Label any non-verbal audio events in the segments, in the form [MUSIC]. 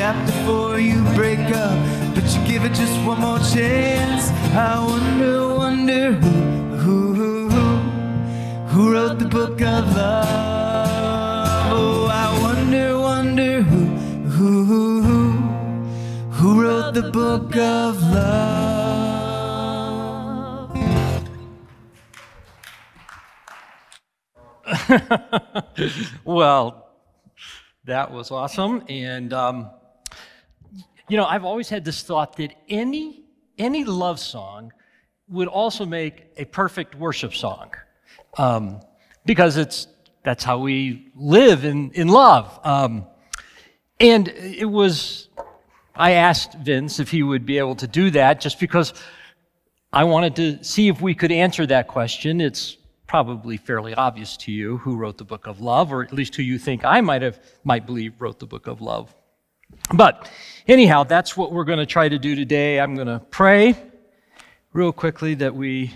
chapter before you break up, but you give it just one more chance. I wonder, wonder who, who, who, who, wrote the book of love. Oh, I wonder, wonder who, who, who, who, who wrote the book of love. [LAUGHS] well, that was awesome. And, um, you know, I've always had this thought that any, any love song would also make a perfect worship song um, because it's, that's how we live in, in love. Um, and it was, I asked Vince if he would be able to do that just because I wanted to see if we could answer that question. It's probably fairly obvious to you who wrote the book of love, or at least who you think I might have might believe wrote the book of love. But anyhow, that's what we're going to try to do today. I'm going to pray real quickly that we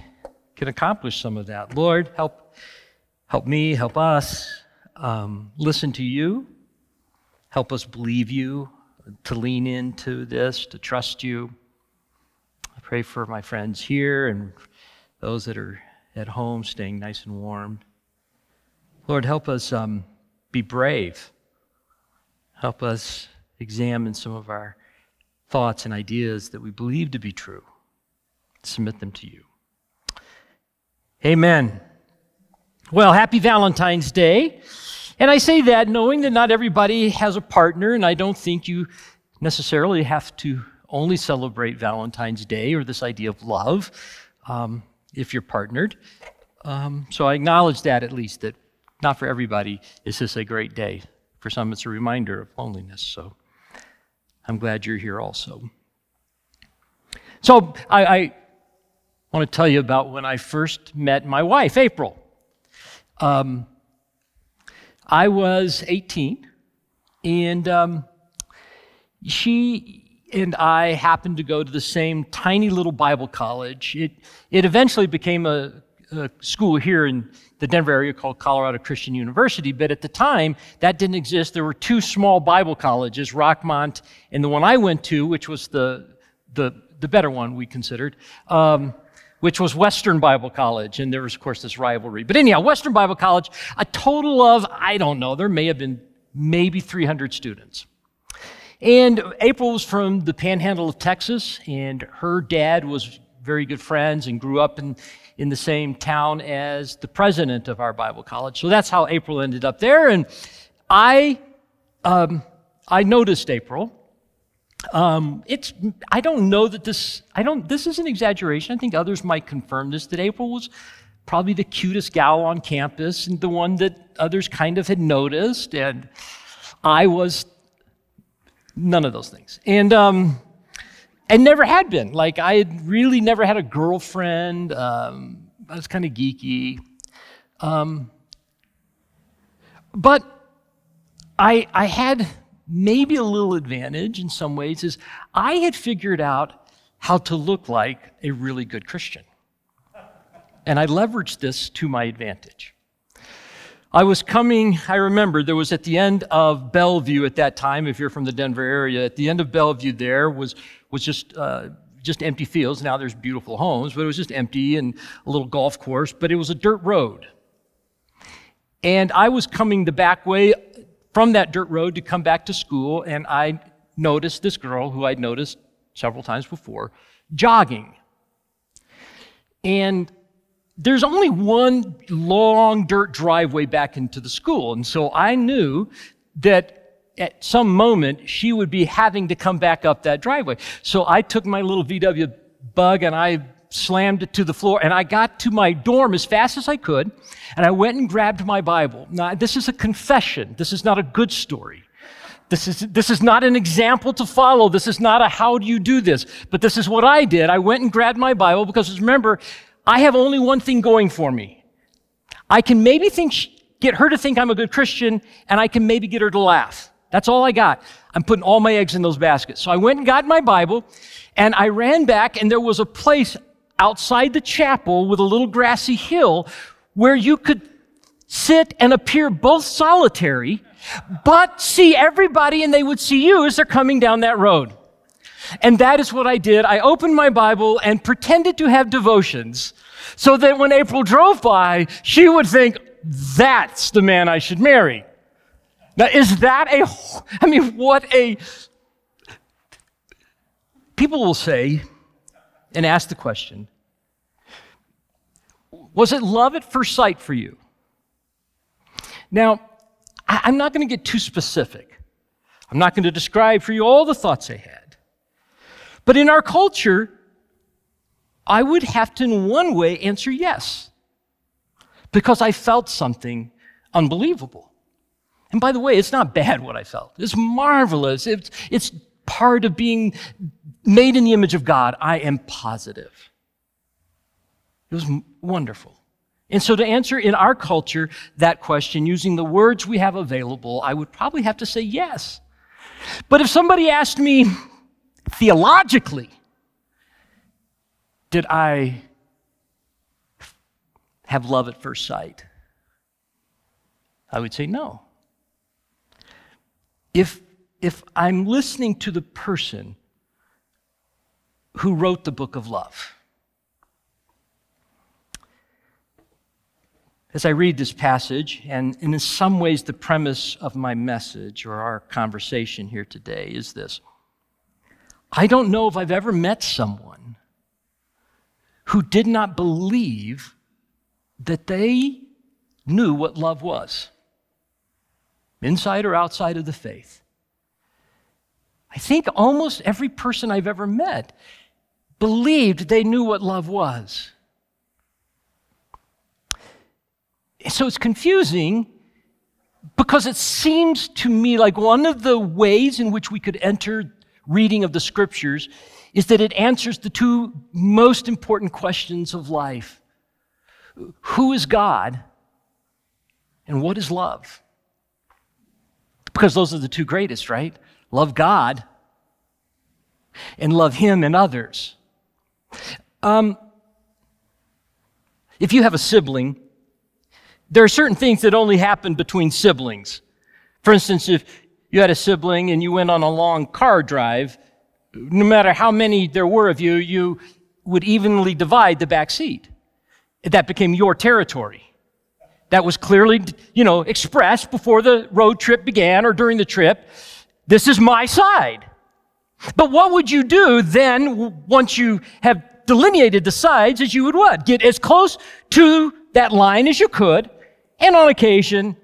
can accomplish some of that. Lord, help help me, help us um, listen to you. Help us believe you, to lean into this, to trust you. I pray for my friends here and those that are at home, staying nice and warm. Lord, help us um, be brave. Help us examine some of our thoughts and ideas that we believe to be true. Submit them to you. Amen. Well, happy Valentine's Day. And I say that knowing that not everybody has a partner, and I don't think you necessarily have to only celebrate Valentine's Day or this idea of love. Um, if you're partnered. Um, so I acknowledge that at least, that not for everybody is this a great day. For some, it's a reminder of loneliness. So I'm glad you're here also. So I, I want to tell you about when I first met my wife, April. Um, I was 18, and um, she and I happened to go to the same tiny little Bible college. It, it eventually became a, a school here in the Denver area called Colorado Christian University, but at the time, that didn't exist. There were two small Bible colleges, Rockmont and the one I went to, which was the, the, the better one we considered, um, which was Western Bible College. And there was, of course, this rivalry. But anyhow, Western Bible College, a total of, I don't know, there may have been maybe 300 students. And April was from the panhandle of Texas, and her dad was very good friends and grew up in, in the same town as the president of our Bible college. So that's how April ended up there. And I, um, I noticed April. Um, it's, I don't know that this, I don't, this is an exaggeration. I think others might confirm this, that April was probably the cutest gal on campus and the one that others kind of had noticed. And I was None of those things. And, um, and never had been. Like, I had really never had a girlfriend. Um, I was kind of geeky. Um, but I, I had maybe a little advantage in some ways is I had figured out how to look like a really good Christian. And I leveraged this to my advantage. I was coming, I remember there was at the end of Belleview at that time, if you're from the Denver area, at the end of Belleview there was, was just, uh, just empty fields. Now there's beautiful homes, but it was just empty and a little golf course, but it was a dirt road. And I was coming the back way from that dirt road to come back to school, and I noticed this girl who I'd noticed several times before jogging. And there's only one long dirt driveway back into the school. And so I knew that at some moment she would be having to come back up that driveway. So I took my little VW bug and I slammed it to the floor and I got to my dorm as fast as I could and I went and grabbed my Bible. Now, this is a confession. This is not a good story. This is, this is not an example to follow. This is not a how do you do this. But this is what I did. I went and grabbed my Bible because remember, I have only one thing going for me. I can maybe think, get her to think I'm a good Christian, and I can maybe get her to laugh. That's all I got. I'm putting all my eggs in those baskets. So I went and got my Bible, and I ran back, and there was a place outside the chapel with a little grassy hill where you could sit and appear both solitary but see everybody and they would see you as they're coming down that road. And that is what I did. I opened my Bible and pretended to have devotions so that when April drove by, she would think, that's the man I should marry. Now, is that a, I mean, what a, people will say and ask the question, was it love at first sight for you? Now, I'm not going to get too specific. I'm not going to describe for you all the thoughts I had. But in our culture, I would have to, in one way, answer yes, because I felt something unbelievable. And by the way, it's not bad what I felt. It's marvelous. It's, it's part of being made in the image of God. I am positive. It was wonderful. And so, to answer in our culture that question using the words we have available, I would probably have to say yes. But if somebody asked me theologically, did I have love at first sight? I would say no. If, if I'm listening to the person who wrote the book of love, as I read this passage, and in some ways the premise of my message or our conversation here today is this I don't know if I've ever met someone who did not believe that they knew what love was, inside or outside of the faith. I think almost every person I've ever met believed they knew what love was. So it's confusing because it seems to me like one of the ways in which we could enter reading of the scriptures is that it answers the two most important questions of life Who is God? And what is love? Because those are the two greatest, right? Love God and love Him and others. Um, if you have a sibling, there are certain things that only happen between siblings. For instance, if you had a sibling and you went on a long car drive, no matter how many there were of you, you would evenly divide the back seat. That became your territory. That was clearly, you know, expressed before the road trip began or during the trip. This is my side. But what would you do then once you have delineated the sides as you would what? Get as close to that line as you could and on occasion,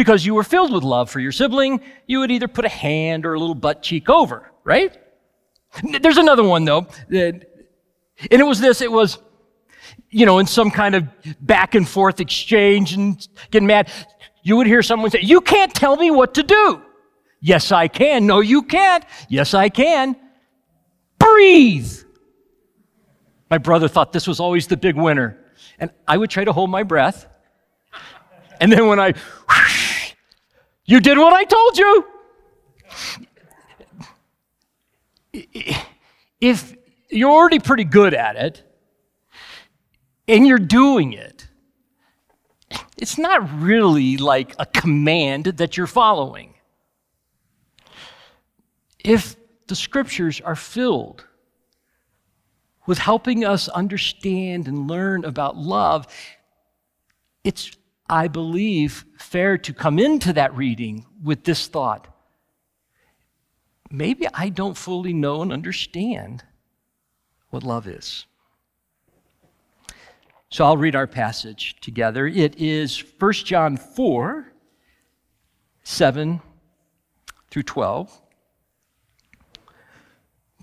because you were filled with love for your sibling, you would either put a hand or a little butt cheek over, right? There's another one though. Uh, and it was this, it was, you know, in some kind of back and forth exchange and getting mad. You would hear someone say, You can't tell me what to do. Yes, I can. No, you can't. Yes, I can. Breathe. My brother thought this was always the big winner. And I would try to hold my breath and then when I, whoosh, you did what I told you. If you're already pretty good at it and you're doing it, it's not really like a command that you're following. If the scriptures are filled with helping us understand and learn about love, it's I believe, fair to come into that reading with this thought maybe I don't fully know and understand what love is. So I'll read our passage together. It is 1 John 4 7 through 12.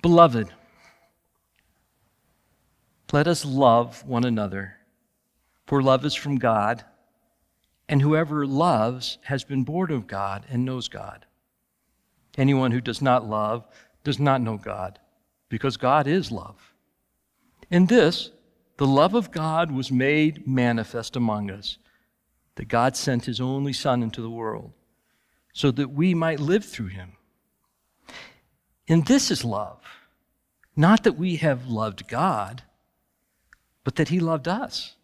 Beloved, let us love one another, for love is from God. And whoever loves has been born of God and knows God. Anyone who does not love does not know God, because God is love. In this, the love of God was made manifest among us, that God sent his only Son into the world, so that we might live through him. And this is love, not that we have loved God, but that he loved us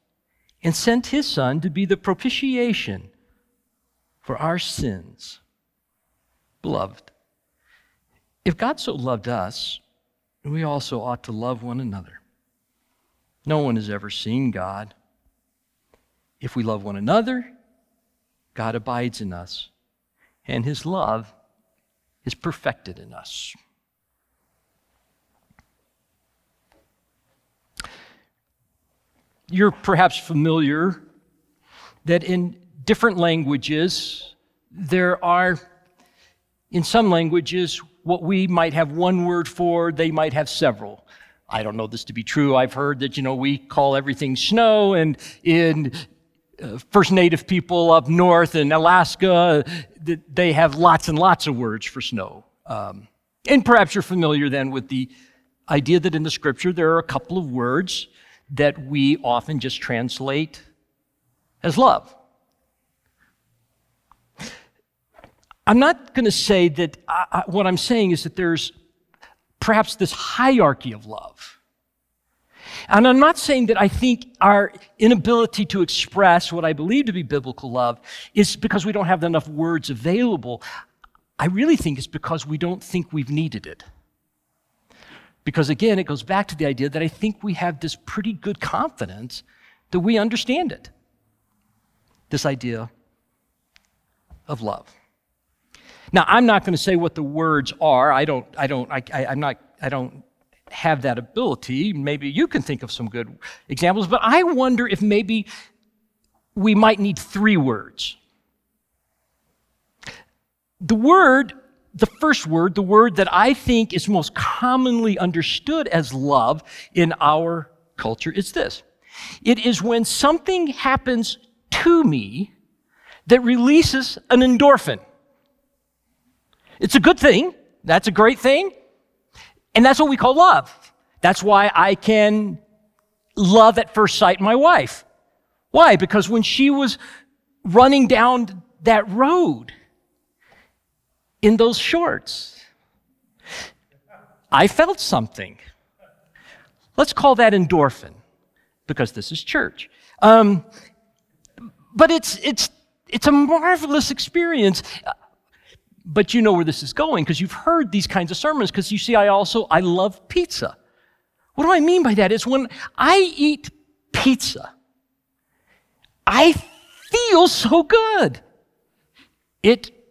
and sent his Son to be the propitiation for our sins. Beloved, if God so loved us, we also ought to love one another. No one has ever seen God. If we love one another, God abides in us, and his love is perfected in us. You're perhaps familiar that in different languages, there are, in some languages, what we might have one word for, they might have several. I don't know this to be true. I've heard that, you know, we call everything snow, and in uh, First Native people up north in Alaska, they have lots and lots of words for snow. Um, and perhaps you're familiar then with the idea that in the scripture there are a couple of words that we often just translate as love. I'm not going to say that I, I, what I'm saying is that there's perhaps this hierarchy of love. And I'm not saying that I think our inability to express what I believe to be biblical love is because we don't have enough words available. I really think it's because we don't think we've needed it. Because again, it goes back to the idea that I think we have this pretty good confidence that we understand it. This idea of love. Now, I'm not going to say what the words are. I don't, I don't, I, I, I'm not, I don't have that ability. Maybe you can think of some good examples, but I wonder if maybe we might need three words. The word, the first word, the word that I think is most commonly understood as love in our culture is this. It is when something happens to me that releases an endorphin. It's a good thing. That's a great thing. And that's what we call love. That's why I can love at first sight my wife. Why? Because when she was running down that road in those shorts, I felt something. Let's call that endorphin because this is church. Um, but it's, it's, it's a marvelous experience. But you know where this is going because you've heard these kinds of sermons because you see i also i love pizza. What do i mean by that? Is when i eat pizza i feel so good. It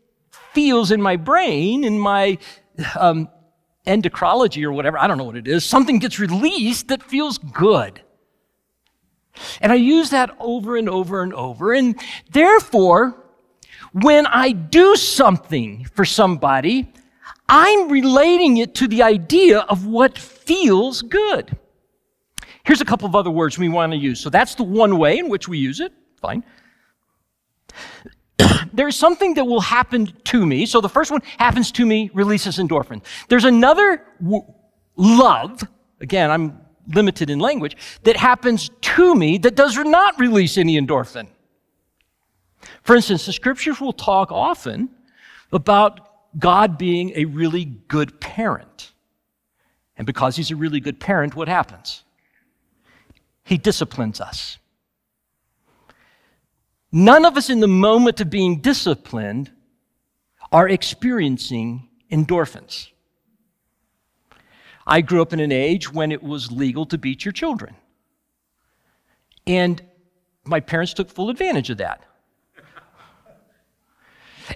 feels in my brain in my um, endocrinology or whatever i don't know what it is something gets released that feels good and i use that over and over and over and therefore when I do something for somebody, I'm relating it to the idea of what feels good. Here's a couple of other words we want to use. So that's the one way in which we use it. Fine. There's something that will happen to me. So the first one happens to me, releases endorphins. There's another w- love, again, I'm limited in language, that happens to me that does not release any endorphin. For instance, the scriptures will talk often about God being a really good parent. And because he's a really good parent, what happens? He disciplines us. None of us in the moment of being disciplined are experiencing endorphins. I grew up in an age when it was legal to beat your children. And my parents took full advantage of that.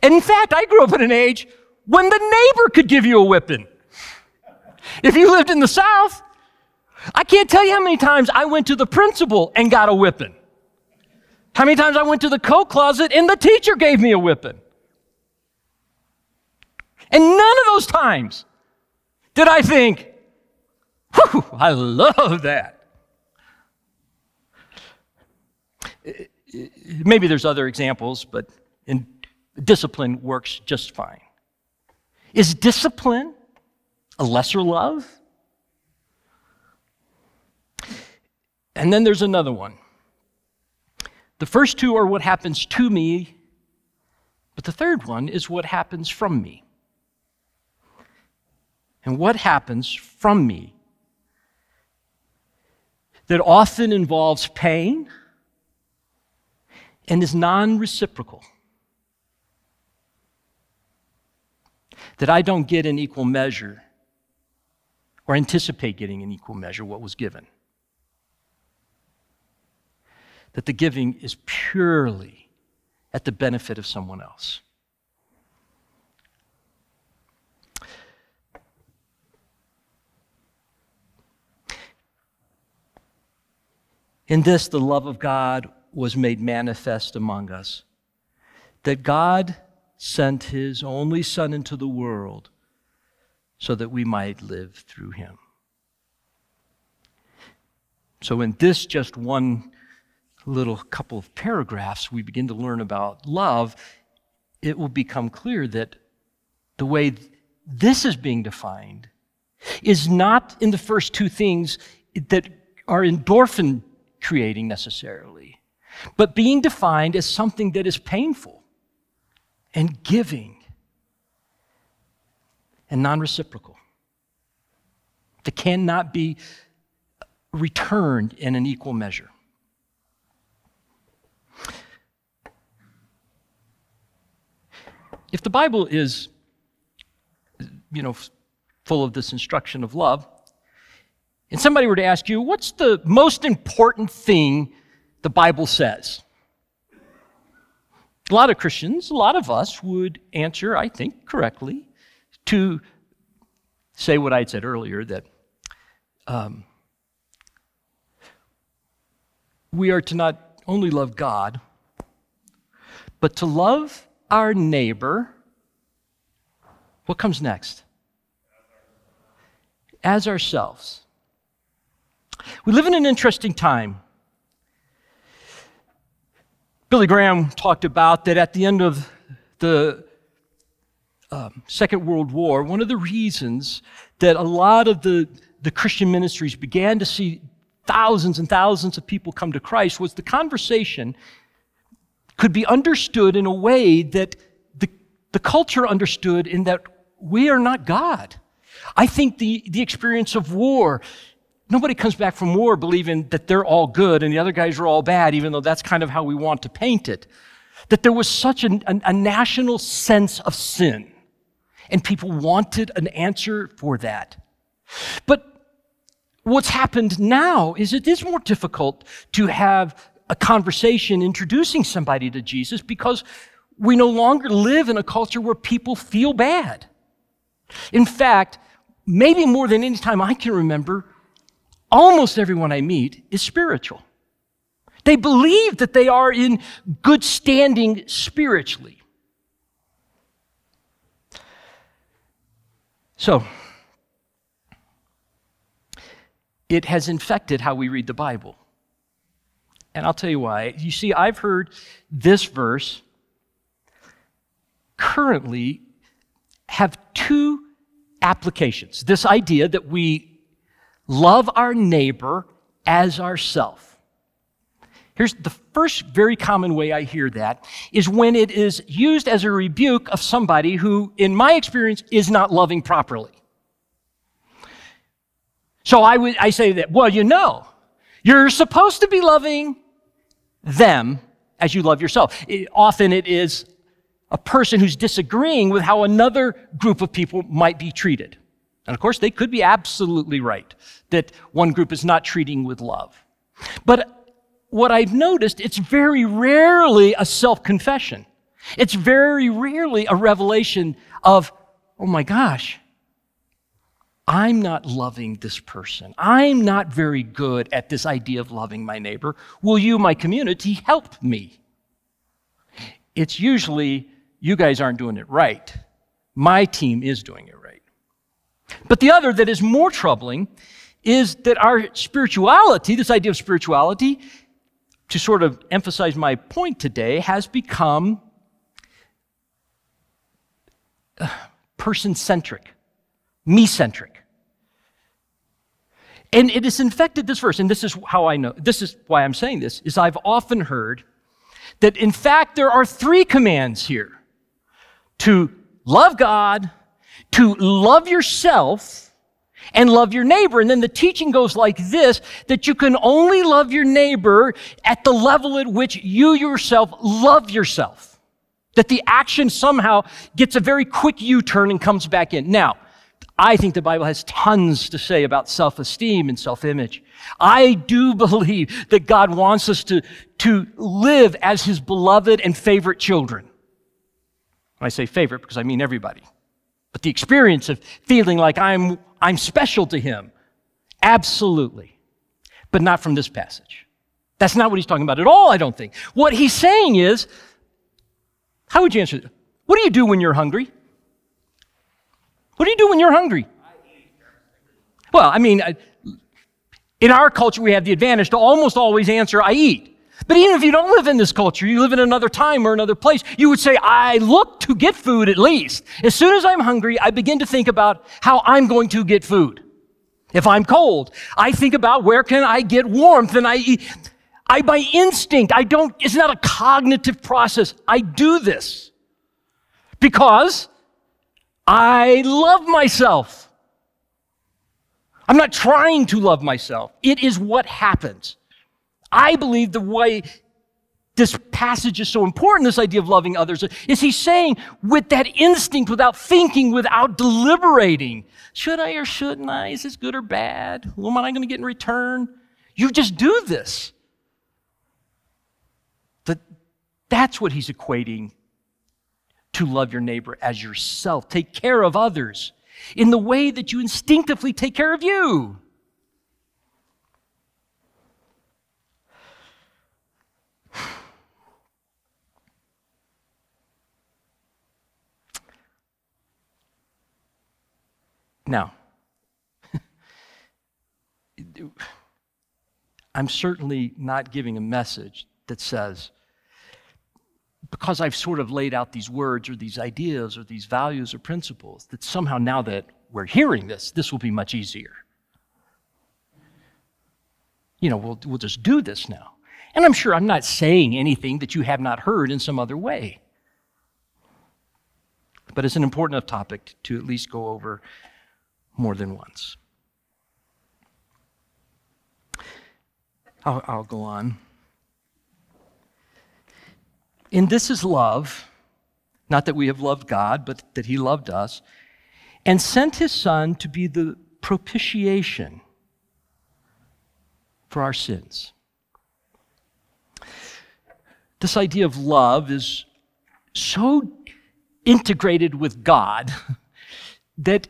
In fact, I grew up in an age when the neighbor could give you a whipping. If you lived in the South, I can't tell you how many times I went to the principal and got a whipping. How many times I went to the coat closet and the teacher gave me a whipping. And none of those times did I think, whew, I love that. Maybe there's other examples, but in discipline works just fine. Is discipline a lesser love? And then there's another one. The first two are what happens to me, but the third one is what happens from me. And what happens from me that often involves pain and is non reciprocal. that I don't get in equal measure or anticipate getting in equal measure what was given. That the giving is purely at the benefit of someone else. In this, the love of God was made manifest among us. That God sent his only Son into the world so that we might live through him. So, in this just one little couple of paragraphs, we begin to learn about love. It will become clear that the way this is being defined is not in the first two things that are endorphin creating necessarily, but being defined as something that is painful and giving and non reciprocal. That cannot be returned in an equal measure. If the Bible is, you know, full of this instruction of love, and somebody were to ask you, what's the most important thing the Bible says? A lot of Christians, a lot of us would answer, I think, correctly, to say what I'd said earlier that um, we are to not only love God, but to love our neighbor. What comes next? As ourselves. We live in an interesting time. Billy Graham talked about that at the end of the um, Second World War, one of the reasons that a lot of the, the Christian ministries began to see thousands and thousands of people come to Christ was the conversation could be understood in a way that the, the culture understood in that we are not God. I think the, the experience of war Nobody comes back from war believing that they're all good and the other guys are all bad, even though that's kind of how we want to paint it. That there was such an, an, a national sense of sin, and people wanted an answer for that. But what's happened now is it is more difficult to have a conversation introducing somebody to Jesus because we no longer live in a culture where people feel bad. In fact, maybe more than any time I can remember, almost everyone I meet is spiritual. They believe that they are in good standing spiritually. So, it has infected how we read the Bible. And I'll tell you why. You see, I've heard this verse currently have two applications. This idea that we love our neighbor as ourself. Here's the first very common way I hear that is when it is used as a rebuke of somebody who, in my experience, is not loving properly. So I would I say that, well, you know, you're supposed to be loving them as you love yourself. It, often it is a person who's disagreeing with how another group of people might be treated. And of course, they could be absolutely right that one group is not treating with love. But what I've noticed, it's very rarely a self confession. It's very rarely a revelation of, oh my gosh, I'm not loving this person. I'm not very good at this idea of loving my neighbor. Will you, my community, help me? It's usually, you guys aren't doing it right. My team is doing it right. But the other that is more troubling is that our spirituality, this idea of spirituality, to sort of emphasize my point today, has become uh, person centric, me centric. And it has infected this verse, and this is how I know, this is why I'm saying this, is I've often heard that in fact there are three commands here to love God, to love yourself and love your neighbor. And then the teaching goes like this that you can only love your neighbor at the level at which you yourself love yourself. That the action somehow gets a very quick U turn and comes back in. Now, I think the Bible has tons to say about self esteem and self image. I do [LAUGHS] believe that God wants us to, to live as His beloved and favorite children. I say favorite because I mean everybody. But the experience of feeling like I'm, I'm special to Him, absolutely. But not from this passage. That's not what He's talking about at all, I don't think. What He's saying is, how would you answer? What do you do when you're hungry? What do you do when you're hungry? Well, I mean, in our culture, we have the advantage to almost always answer, I eat. But even if you don't live in this culture, you live in another time or another place, you would say, I look to get food at least. As soon as I'm hungry, I begin to think about how I'm going to get food. If I'm cold, I think about where can I get warmth and I eat. I, by instinct, I don't, it's not a cognitive process. I do this because I love myself. I'm not trying to love myself. It is what happens. I believe the way this passage is so important, this idea of loving others, is he's saying with that instinct, without thinking, without deliberating, should I or shouldn't I? Is this good or bad? What am I going to get in return? You just do this. That, that's what he's equating to love your neighbor as yourself. Take care of others in the way that you instinctively take care of you. [SIGHS] Now, [LAUGHS] I'm certainly not giving a message that says, because I've sort of laid out these words or these ideas or these values or principles, that somehow now that we're hearing this, this will be much easier. You know, we'll, we'll just do this now. And I'm sure I'm not saying anything that you have not heard in some other way. But it's an important enough topic to at least go over more than once. I'll, I'll go on. And this is love, not that we have loved God, but that He loved us, and sent His Son to be the propitiation for our sins. This idea of love is so integrated with God [LAUGHS] that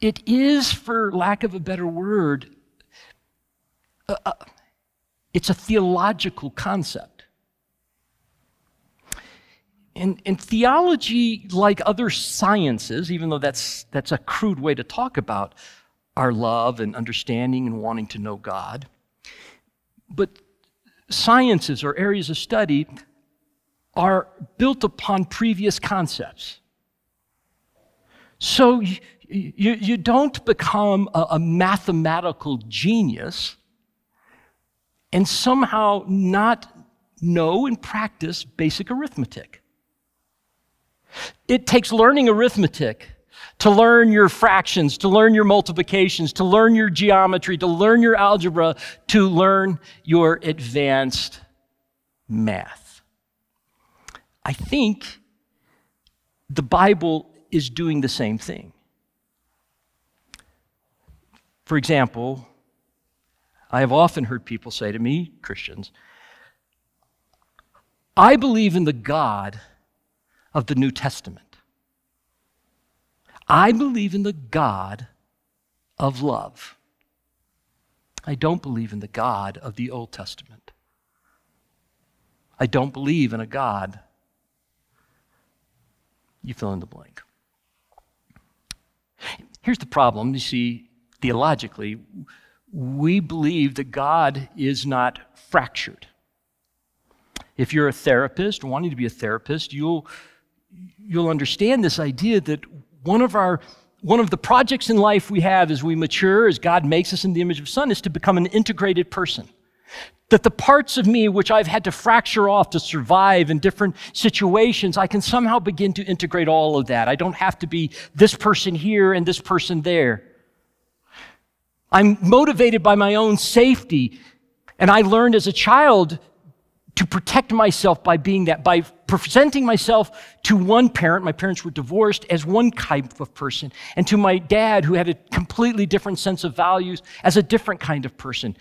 it is, for lack of a better word, uh, it's a theological concept. And, and theology, like other sciences, even though that's, that's a crude way to talk about our love and understanding and wanting to know God, but sciences or areas of study are built upon previous concepts. So you, you, don't become a, a mathematical genius and somehow not know and practice basic arithmetic. It takes learning arithmetic to learn your fractions, to learn your multiplications, to learn your geometry, to learn your algebra, to learn your advanced math. I think the Bible is doing the same thing. For example, I have often heard people say to me, Christians, I believe in the God of the New Testament. I believe in the God of love. I don't believe in the God of the Old Testament. I don't believe in a God. You fill in the blank. Here's the problem you see, theologically, we believe that God is not fractured. If you're a therapist, wanting to be a therapist, you'll you'll understand this idea that one of our one of the projects in life we have as we mature, as God makes us in the image of Son, is to become an integrated person. That the parts of me which I've had to fracture off to survive in different situations, I can somehow begin to integrate all of that. I don't have to be this person here and this person there. I'm motivated by my own safety. And I learned as a child to protect myself by being that, by presenting myself to one parent, my parents were divorced, as one type of person, and to my dad, who had a completely different sense of values, as a different kind of person.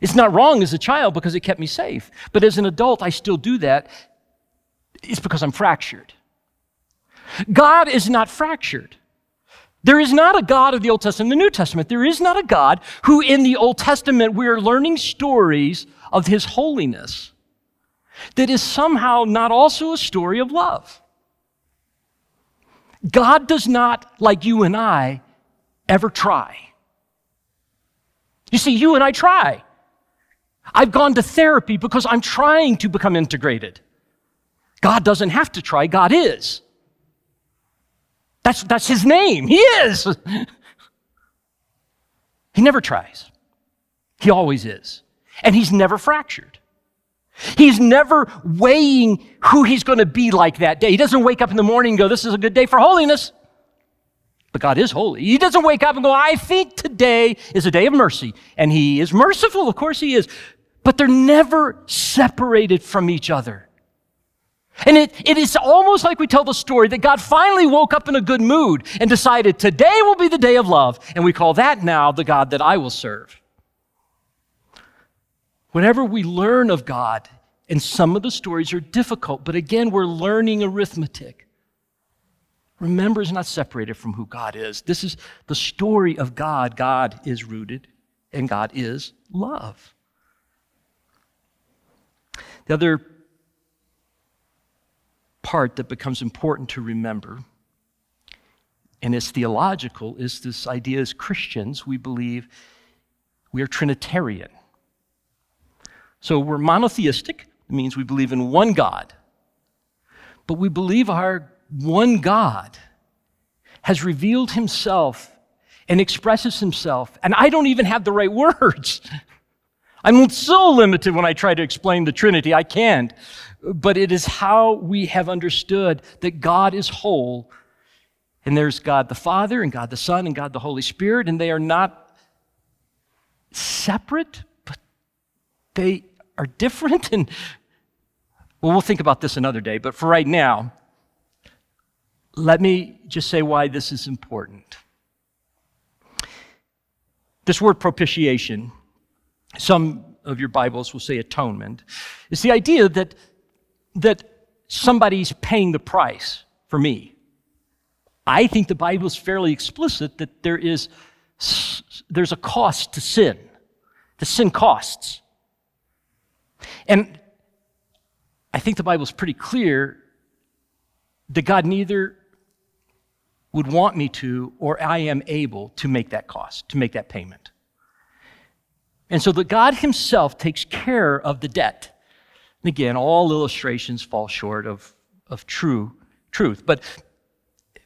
It's not wrong as a child because it kept me safe, but as an adult, I still do that. It's because I'm fractured. God is not fractured. There is not a God of the Old Testament and the New Testament. There is not a God who, in the Old Testament, we are learning stories of his holiness that is somehow not also a story of love. God does not, like you and I, ever try. You see, you and I try. I've gone to therapy because I'm trying to become integrated. God doesn't have to try, God is. That's, that's his name. He is. [LAUGHS] he never tries, he always is. And he's never fractured. He's never weighing who he's going to be like that day. He doesn't wake up in the morning and go, This is a good day for holiness. But God is holy. He doesn't wake up and go, I think today is a day of mercy. And He is merciful, of course He is. But they're never separated from each other. And it, it is almost like we tell the story that God finally woke up in a good mood and decided today will be the day of love. And we call that now the God that I will serve. Whenever we learn of God, and some of the stories are difficult, but again, we're learning arithmetic. Remember, is not separated from who God is. This is the story of God. God is rooted, and God is love. The other part that becomes important to remember, and it's theological, is this idea as Christians, we believe we are Trinitarian. So we're monotheistic, it means we believe in one God. But we believe our one God has revealed himself and expresses himself. And I don't even have the right words. [LAUGHS] I'm so limited when I try to explain the Trinity. I can't. But it is how we have understood that God is whole. And there's God the Father, and God the Son, and God the Holy Spirit, and they are not separate, but they are different. And well, we'll think about this another day. But for right now, let me just say why this is important. This word propitiation, some of your Bibles will say atonement, is the idea that, that somebody's paying the price for me. I think the Bible is fairly explicit that there is there's a cost to sin. The sin costs. And I think the Bible is pretty clear that God neither would want me to or I am able to make that cost, to make that payment. And so that God Himself takes care of the debt. And again, all illustrations fall short of, of true truth. But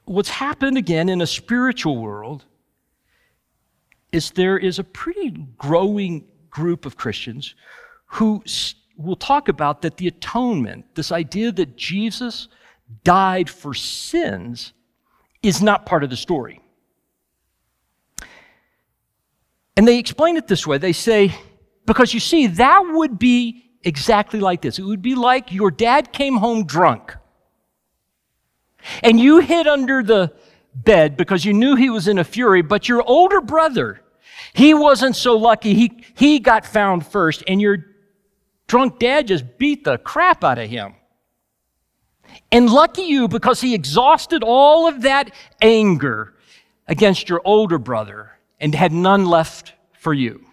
what's happened again in a spiritual world is there is a pretty growing group of Christians who will talk about that the atonement, this idea that Jesus died for sins, is not part of the story. And they explain it this way they say, because you see, that would be exactly like this. It would be like your dad came home drunk, and you hid under the bed because you knew he was in a fury, but your older brother, he wasn't so lucky. He, he got found first, and your drunk dad just beat the crap out of him. And lucky you, because he exhausted all of that anger against your older brother and had none left for you.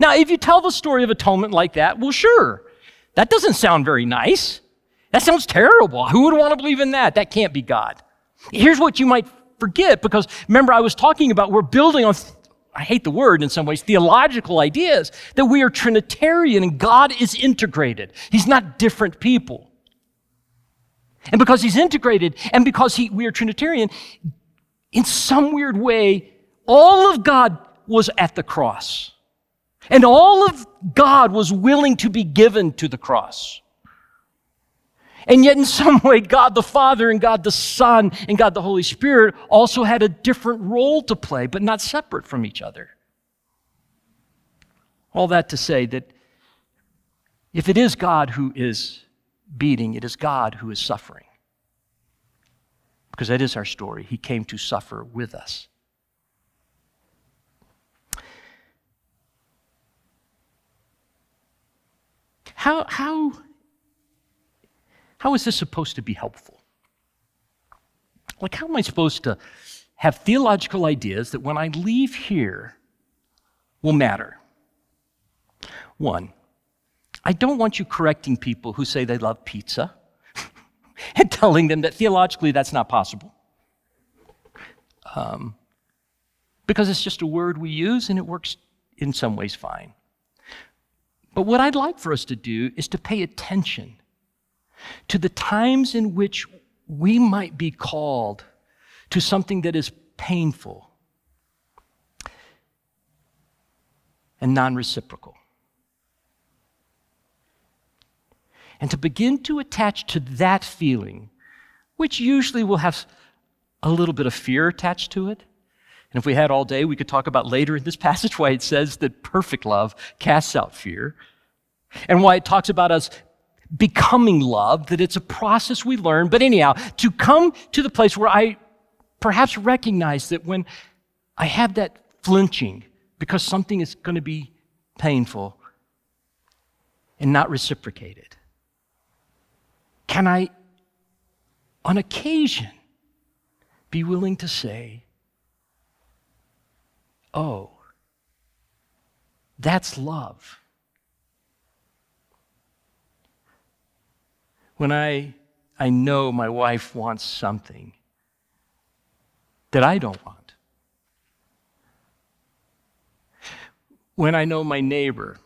Now, if you tell the story of atonement like that, well, sure, that doesn't sound very nice. That sounds terrible. Who would want to believe in that? That can't be God. Here's what you might forget because remember, I was talking about we're building on I hate the word in some ways, theological ideas that we are Trinitarian and God is integrated. He's not different people. And because He's integrated and because he, we are Trinitarian, in some weird way, all of God was at the cross. And all of God was willing to be given to the cross. And yet, in some way, God the Father and God the Son and God the Holy Spirit also had a different role to play, but not separate from each other. All that to say that If it is God who is beating, it is God who is suffering. Because that is our story. He came to suffer with us. How, how, how is this supposed to be helpful? Like, how am I supposed to have theological ideas that when I leave here will matter? One, I don't want you correcting people who say they love pizza [LAUGHS] and telling them that theologically that's not possible. Um, because it's just a word we use and it works in some ways fine. But what I'd like for us to do is to pay attention to the times in which we might be called to something that is painful and non reciprocal. And to begin to attach to that feeling, which usually will have a little bit of fear attached to it. And if we had all day, we could talk about later in this [LAUGHS] passage why it says that perfect love casts out fear, and why it talks about us becoming love, that it's a process we learn. But anyhow, to come to the place where I perhaps recognize that when I have that flinching because something is going to be painful and not reciprocated, can I, on occasion, be willing to say, Oh, that's love. When I, I know my wife wants something that I don't want. When I know my neighbor,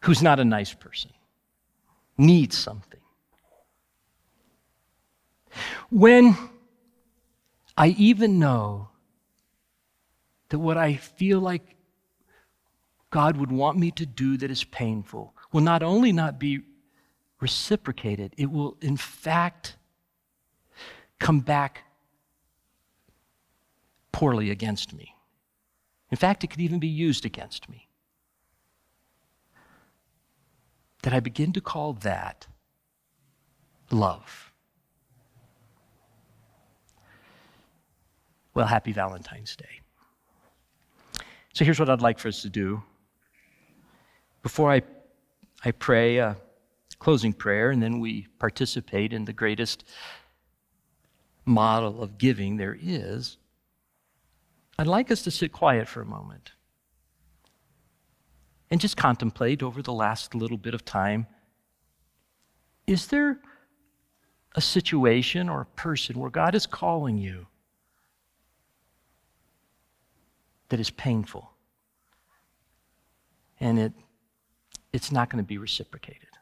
who's not a nice person, needs something. When I even know that what I feel like God would want me to do that is painful will not only not be reciprocated, it will, in fact, come back poorly against me. In fact, it could even be used against me. That I begin to call that love. Well, happy Valentine's Day. So here's what I'd like for us to do. Before I, I pray, uh, closing prayer, and then we participate in the greatest model of giving there is, I'd like us to sit quiet for a moment and just contemplate over the last little bit of time is there a situation or a person where God is calling you that is painful and it, it's not going to be reciprocated?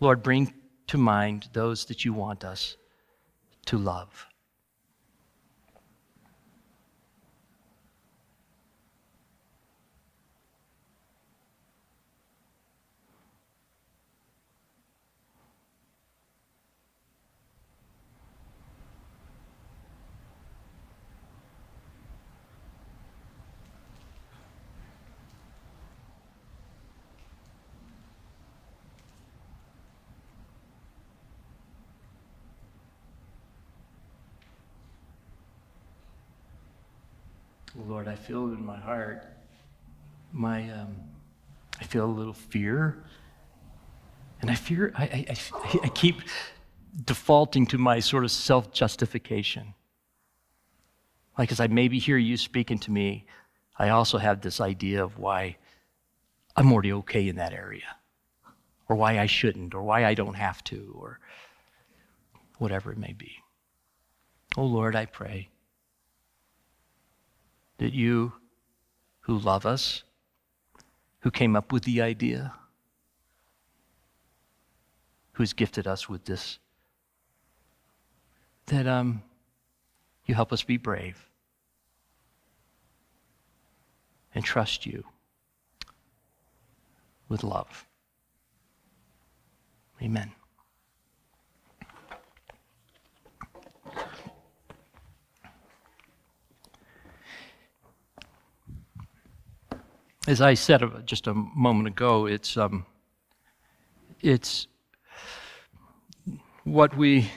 Lord, bring to mind those that you want us to love. Lord, I feel in my heart, my, um, I feel a little fear. And I fear, I, I, I keep defaulting to my sort of self justification. Like, as I maybe hear you speaking to me, I also have this idea of why I'm already okay in that area, or why I shouldn't, or why I don't have to, or whatever it may be. Oh Lord, I pray that you, who love us, who came up with the idea, who has gifted us with this, that um, you help us be brave and trust you with love. Amen. As I said just a moment ago, it's, um, it's what we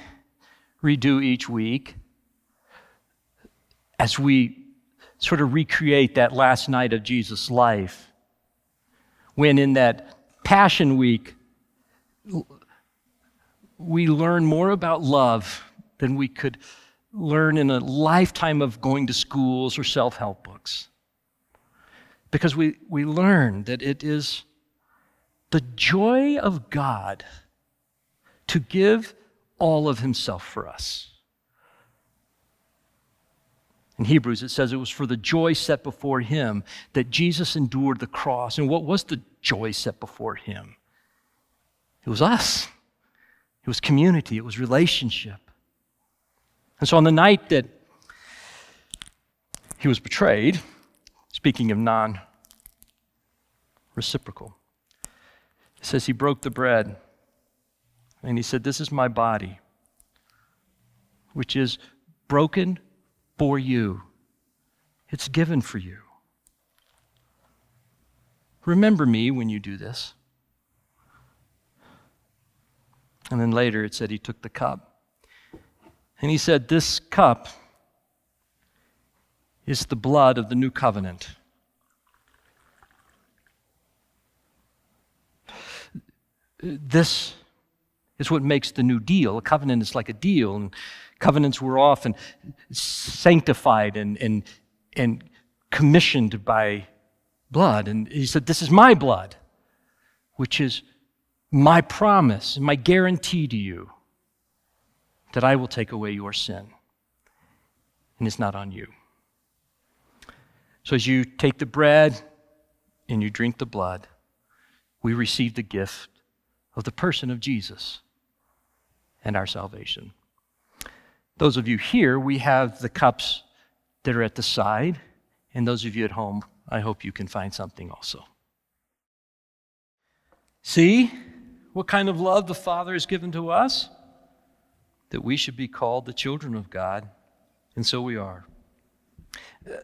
redo each week as we sort of recreate that last night of Jesus' life. When in that Passion Week, we learn more about love than we could learn in a lifetime of going to schools or self help books. Because we, we learn that it is the joy of God to give all of Himself for us. In Hebrews, it says it was for the joy set before Him that Jesus endured the cross. And what was the joy set before Him? It was us, it was community, it was relationship. And so on the night that he was betrayed, speaking of non reciprocal, it says he broke the bread and he said, This is my body, which is broken for you, it's given for you. Remember me when you do this. And then later it said he took the cup. And he said, This cup is the blood of the new covenant. This is what makes the new deal. A covenant is like a deal, and covenants were often sanctified and, and, and commissioned by blood. And he said, This is my blood, which is my promise and my guarantee to you that I will take away your sin. And it's not on you. So as you take the bread and you drink the blood, we receive the gift of the person of Jesus and our salvation. Those of you here, we have the cups that are at the side. And those of you at home, I hope you can find something also. See what kind of love the Father has given to us? that we should be called the children of God, and so we are.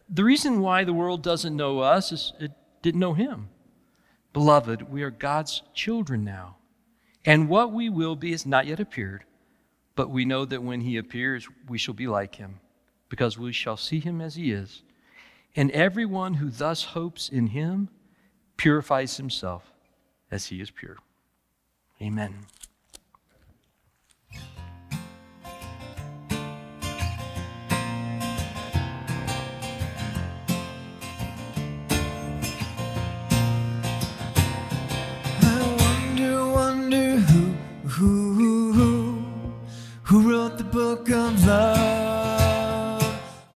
The reason why the world doesn't know us is it didn't know Him. Beloved, we are God's children now, and what we will be has not yet appeared, but we know that when He appears, we shall be like Him, because we shall see Him as He is. And everyone who thus hopes in Him purifies himself as He is pure. Amen. book of love.